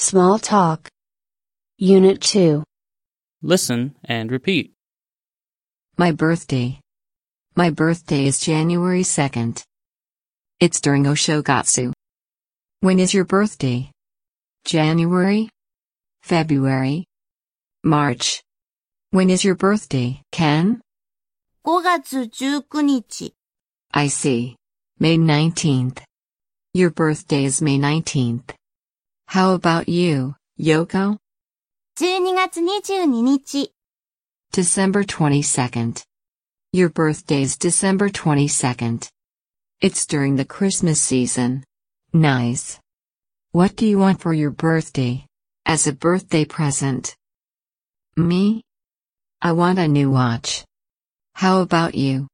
Small Talk. Unit 2. Listen and repeat. My birthday. My birthday is January 2nd. It's during Oshogatsu. When is your birthday? January? February? March? When is your birthday, Ken? 5月19日、I see. May 19th. Your birthday is May 19th. How about you, Yoko? 12月22日、December 22nd. Your birthday is December 22nd. It's during the Christmas season. Nice. What do you want for your birthday? As a birthday present? Me? I want a new watch. How about you?